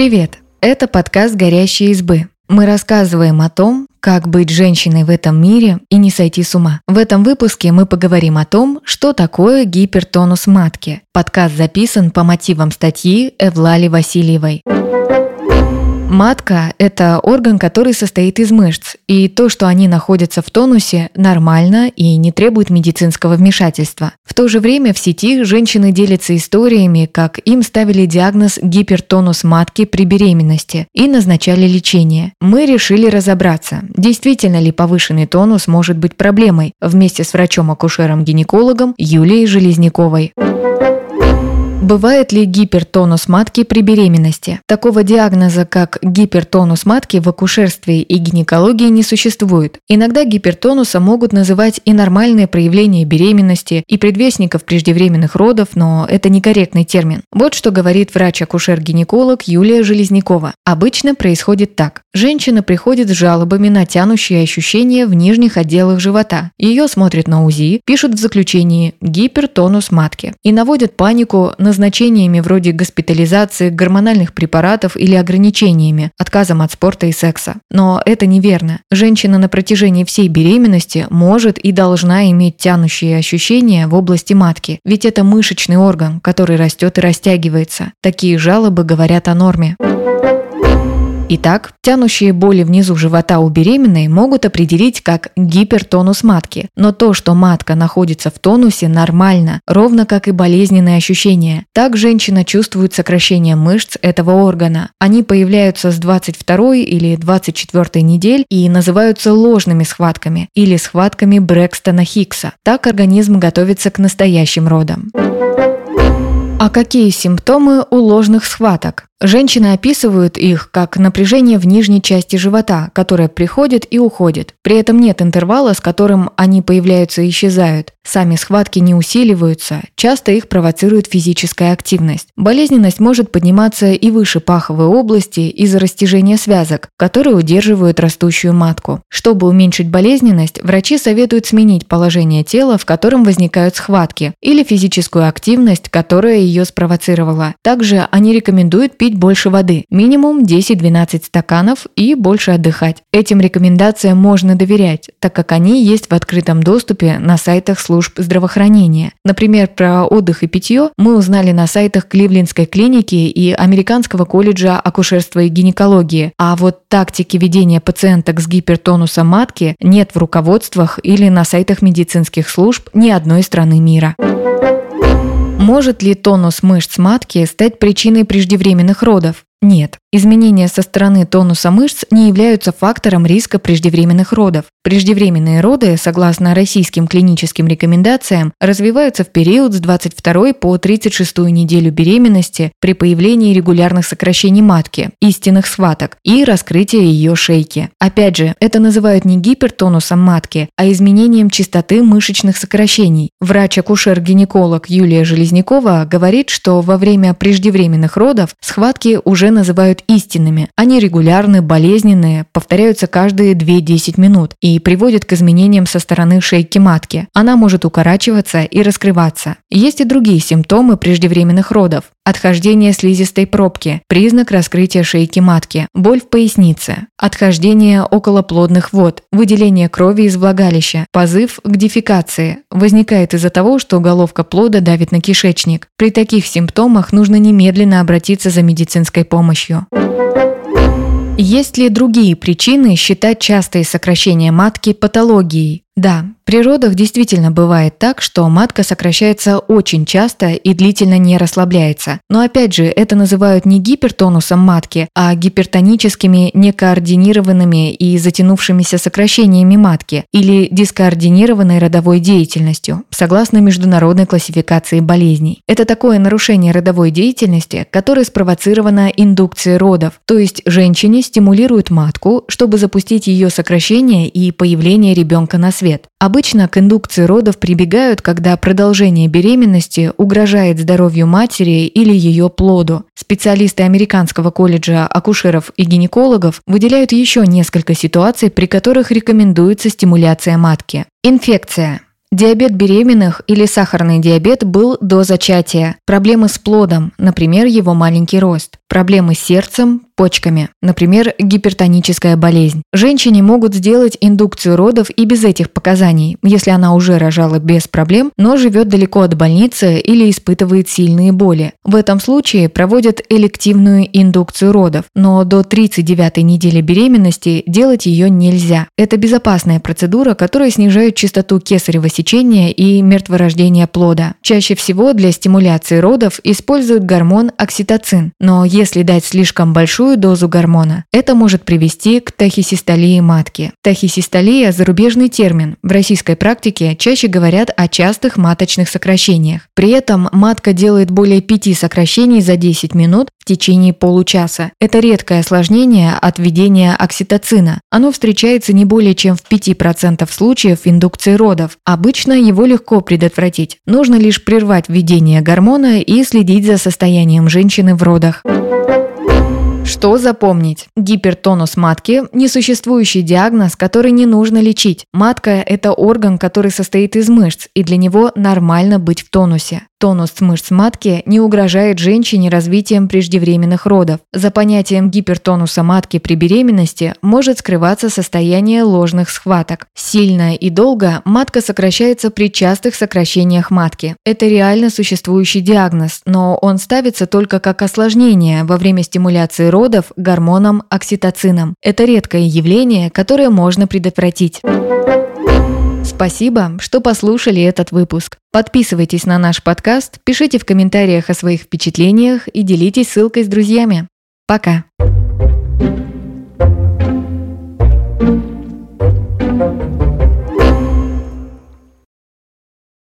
Привет! Это подкаст «Горящие избы». Мы рассказываем о том, как быть женщиной в этом мире и не сойти с ума. В этом выпуске мы поговорим о том, что такое гипертонус матки. Подкаст записан по мотивам статьи Эвлали Васильевой. Матка – это орган, который состоит из мышц, и то, что они находятся в тонусе, нормально и не требует медицинского вмешательства. В то же время в сети женщины делятся историями, как им ставили диагноз гипертонус матки при беременности и назначали лечение. Мы решили разобраться, действительно ли повышенный тонус может быть проблемой вместе с врачом-акушером-гинекологом Юлией Железняковой. Бывает ли гипертонус матки при беременности? Такого диагноза, как гипертонус матки в акушерстве и гинекологии не существует. Иногда гипертонуса могут называть и нормальные проявления беременности, и предвестников преждевременных родов, но это некорректный термин. Вот что говорит врач-акушер-гинеколог Юлия Железнякова. Обычно происходит так. Женщина приходит с жалобами на тянущие ощущения в нижних отделах живота. Ее смотрят на УЗИ, пишут в заключении «гипертонус матки» и наводят панику на назначениями вроде госпитализации, гормональных препаратов или ограничениями, отказом от спорта и секса. Но это неверно. Женщина на протяжении всей беременности может и должна иметь тянущие ощущения в области матки, ведь это мышечный орган, который растет и растягивается. Такие жалобы говорят о норме. Итак, тянущие боли внизу живота у беременной могут определить как гипертонус матки, но то, что матка находится в тонусе, нормально, ровно как и болезненные ощущения. Так женщина чувствует сокращение мышц этого органа. Они появляются с 22 или 24 недель и называются ложными схватками или схватками Брэкстона Хиггса. Так организм готовится к настоящим родам. А какие симптомы у ложных схваток? Женщины описывают их как напряжение в нижней части живота, которое приходит и уходит. При этом нет интервала, с которым они появляются и исчезают. Сами схватки не усиливаются, часто их провоцирует физическая активность. Болезненность может подниматься и выше паховой области из-за растяжения связок, которые удерживают растущую матку. Чтобы уменьшить болезненность, врачи советуют сменить положение тела, в котором возникают схватки, или физическую активность, которая ее спровоцировала. Также они рекомендуют пить пить больше воды, минимум 10-12 стаканов и больше отдыхать. Этим рекомендациям можно доверять, так как они есть в открытом доступе на сайтах служб здравоохранения. Например, про отдых и питье мы узнали на сайтах Кливлендской клиники и Американского колледжа акушерства и гинекологии, а вот тактики ведения пациенток с гипертонусом матки нет в руководствах или на сайтах медицинских служб ни одной страны мира. Может ли тонус мышц матки стать причиной преждевременных родов? Нет. Изменения со стороны тонуса мышц не являются фактором риска преждевременных родов. Преждевременные роды, согласно российским клиническим рекомендациям, развиваются в период с 22 по 36 неделю беременности при появлении регулярных сокращений матки, истинных схваток и раскрытия ее шейки. Опять же, это называют не гипертонусом матки, а изменением частоты мышечных сокращений. Врач-акушер-гинеколог Юлия Железнякова говорит, что во время преждевременных родов схватки уже называют истинными. Они регулярны, болезненные, повторяются каждые 2-10 минут и приводят к изменениям со стороны шейки матки. Она может укорачиваться и раскрываться. Есть и другие симптомы преждевременных родов. Отхождение слизистой пробки – признак раскрытия шейки матки, боль в пояснице, отхождение околоплодных вод, выделение крови из влагалища, позыв к дефекации возникает из-за того, что головка плода давит на кишечник. При таких симптомах нужно немедленно обратиться за медицинской помощью. Есть ли другие причины считать частые сокращения матки патологией? Да, при родах действительно бывает так, что матка сокращается очень часто и длительно не расслабляется. Но опять же, это называют не гипертонусом матки, а гипертоническими некоординированными и затянувшимися сокращениями матки или дискоординированной родовой деятельностью, согласно международной классификации болезней. Это такое нарушение родовой деятельности, которое спровоцировано индукцией родов, то есть женщине стимулируют матку, чтобы запустить ее сокращение и появление ребенка на свет. Обычно к индукции родов прибегают, когда продолжение беременности угрожает здоровью матери или ее плоду. Специалисты Американского колледжа акушеров и гинекологов выделяют еще несколько ситуаций, при которых рекомендуется стимуляция матки. Инфекция. Диабет беременных или сахарный диабет был до зачатия. Проблемы с плодом, например, его маленький рост. Проблемы с сердцем, почками, например, гипертоническая болезнь. Женщине могут сделать индукцию родов и без этих показаний, если она уже рожала без проблем, но живет далеко от больницы или испытывает сильные боли. В этом случае проводят элективную индукцию родов, но до 39 недели беременности делать ее нельзя. Это безопасная процедура, которая снижает частоту кесарево сечения и мертворождения плода. Чаще всего для стимуляции родов используют гормон окситоцин, но если дать слишком большую дозу гормона. Это может привести к тахисистолии матки. Тахисистолия – зарубежный термин. В российской практике чаще говорят о частых маточных сокращениях. При этом матка делает более 5 сокращений за 10 минут течение получаса. Это редкое осложнение от введения окситоцина. Оно встречается не более чем в 5% случаев индукции родов. Обычно его легко предотвратить. Нужно лишь прервать введение гормона и следить за состоянием женщины в родах. Что запомнить? Гипертонус матки – несуществующий диагноз, который не нужно лечить. Матка – это орган, который состоит из мышц, и для него нормально быть в тонусе. Тонус мышц матки не угрожает женщине развитием преждевременных родов. За понятием гипертонуса матки при беременности может скрываться состояние ложных схваток. Сильно и долго матка сокращается при частых сокращениях матки. Это реально существующий диагноз, но он ставится только как осложнение во время стимуляции родов гормоном окситоцином. Это редкое явление, которое можно предотвратить. Спасибо, что послушали этот выпуск. Подписывайтесь на наш подкаст, пишите в комментариях о своих впечатлениях и делитесь ссылкой с друзьями. Пока!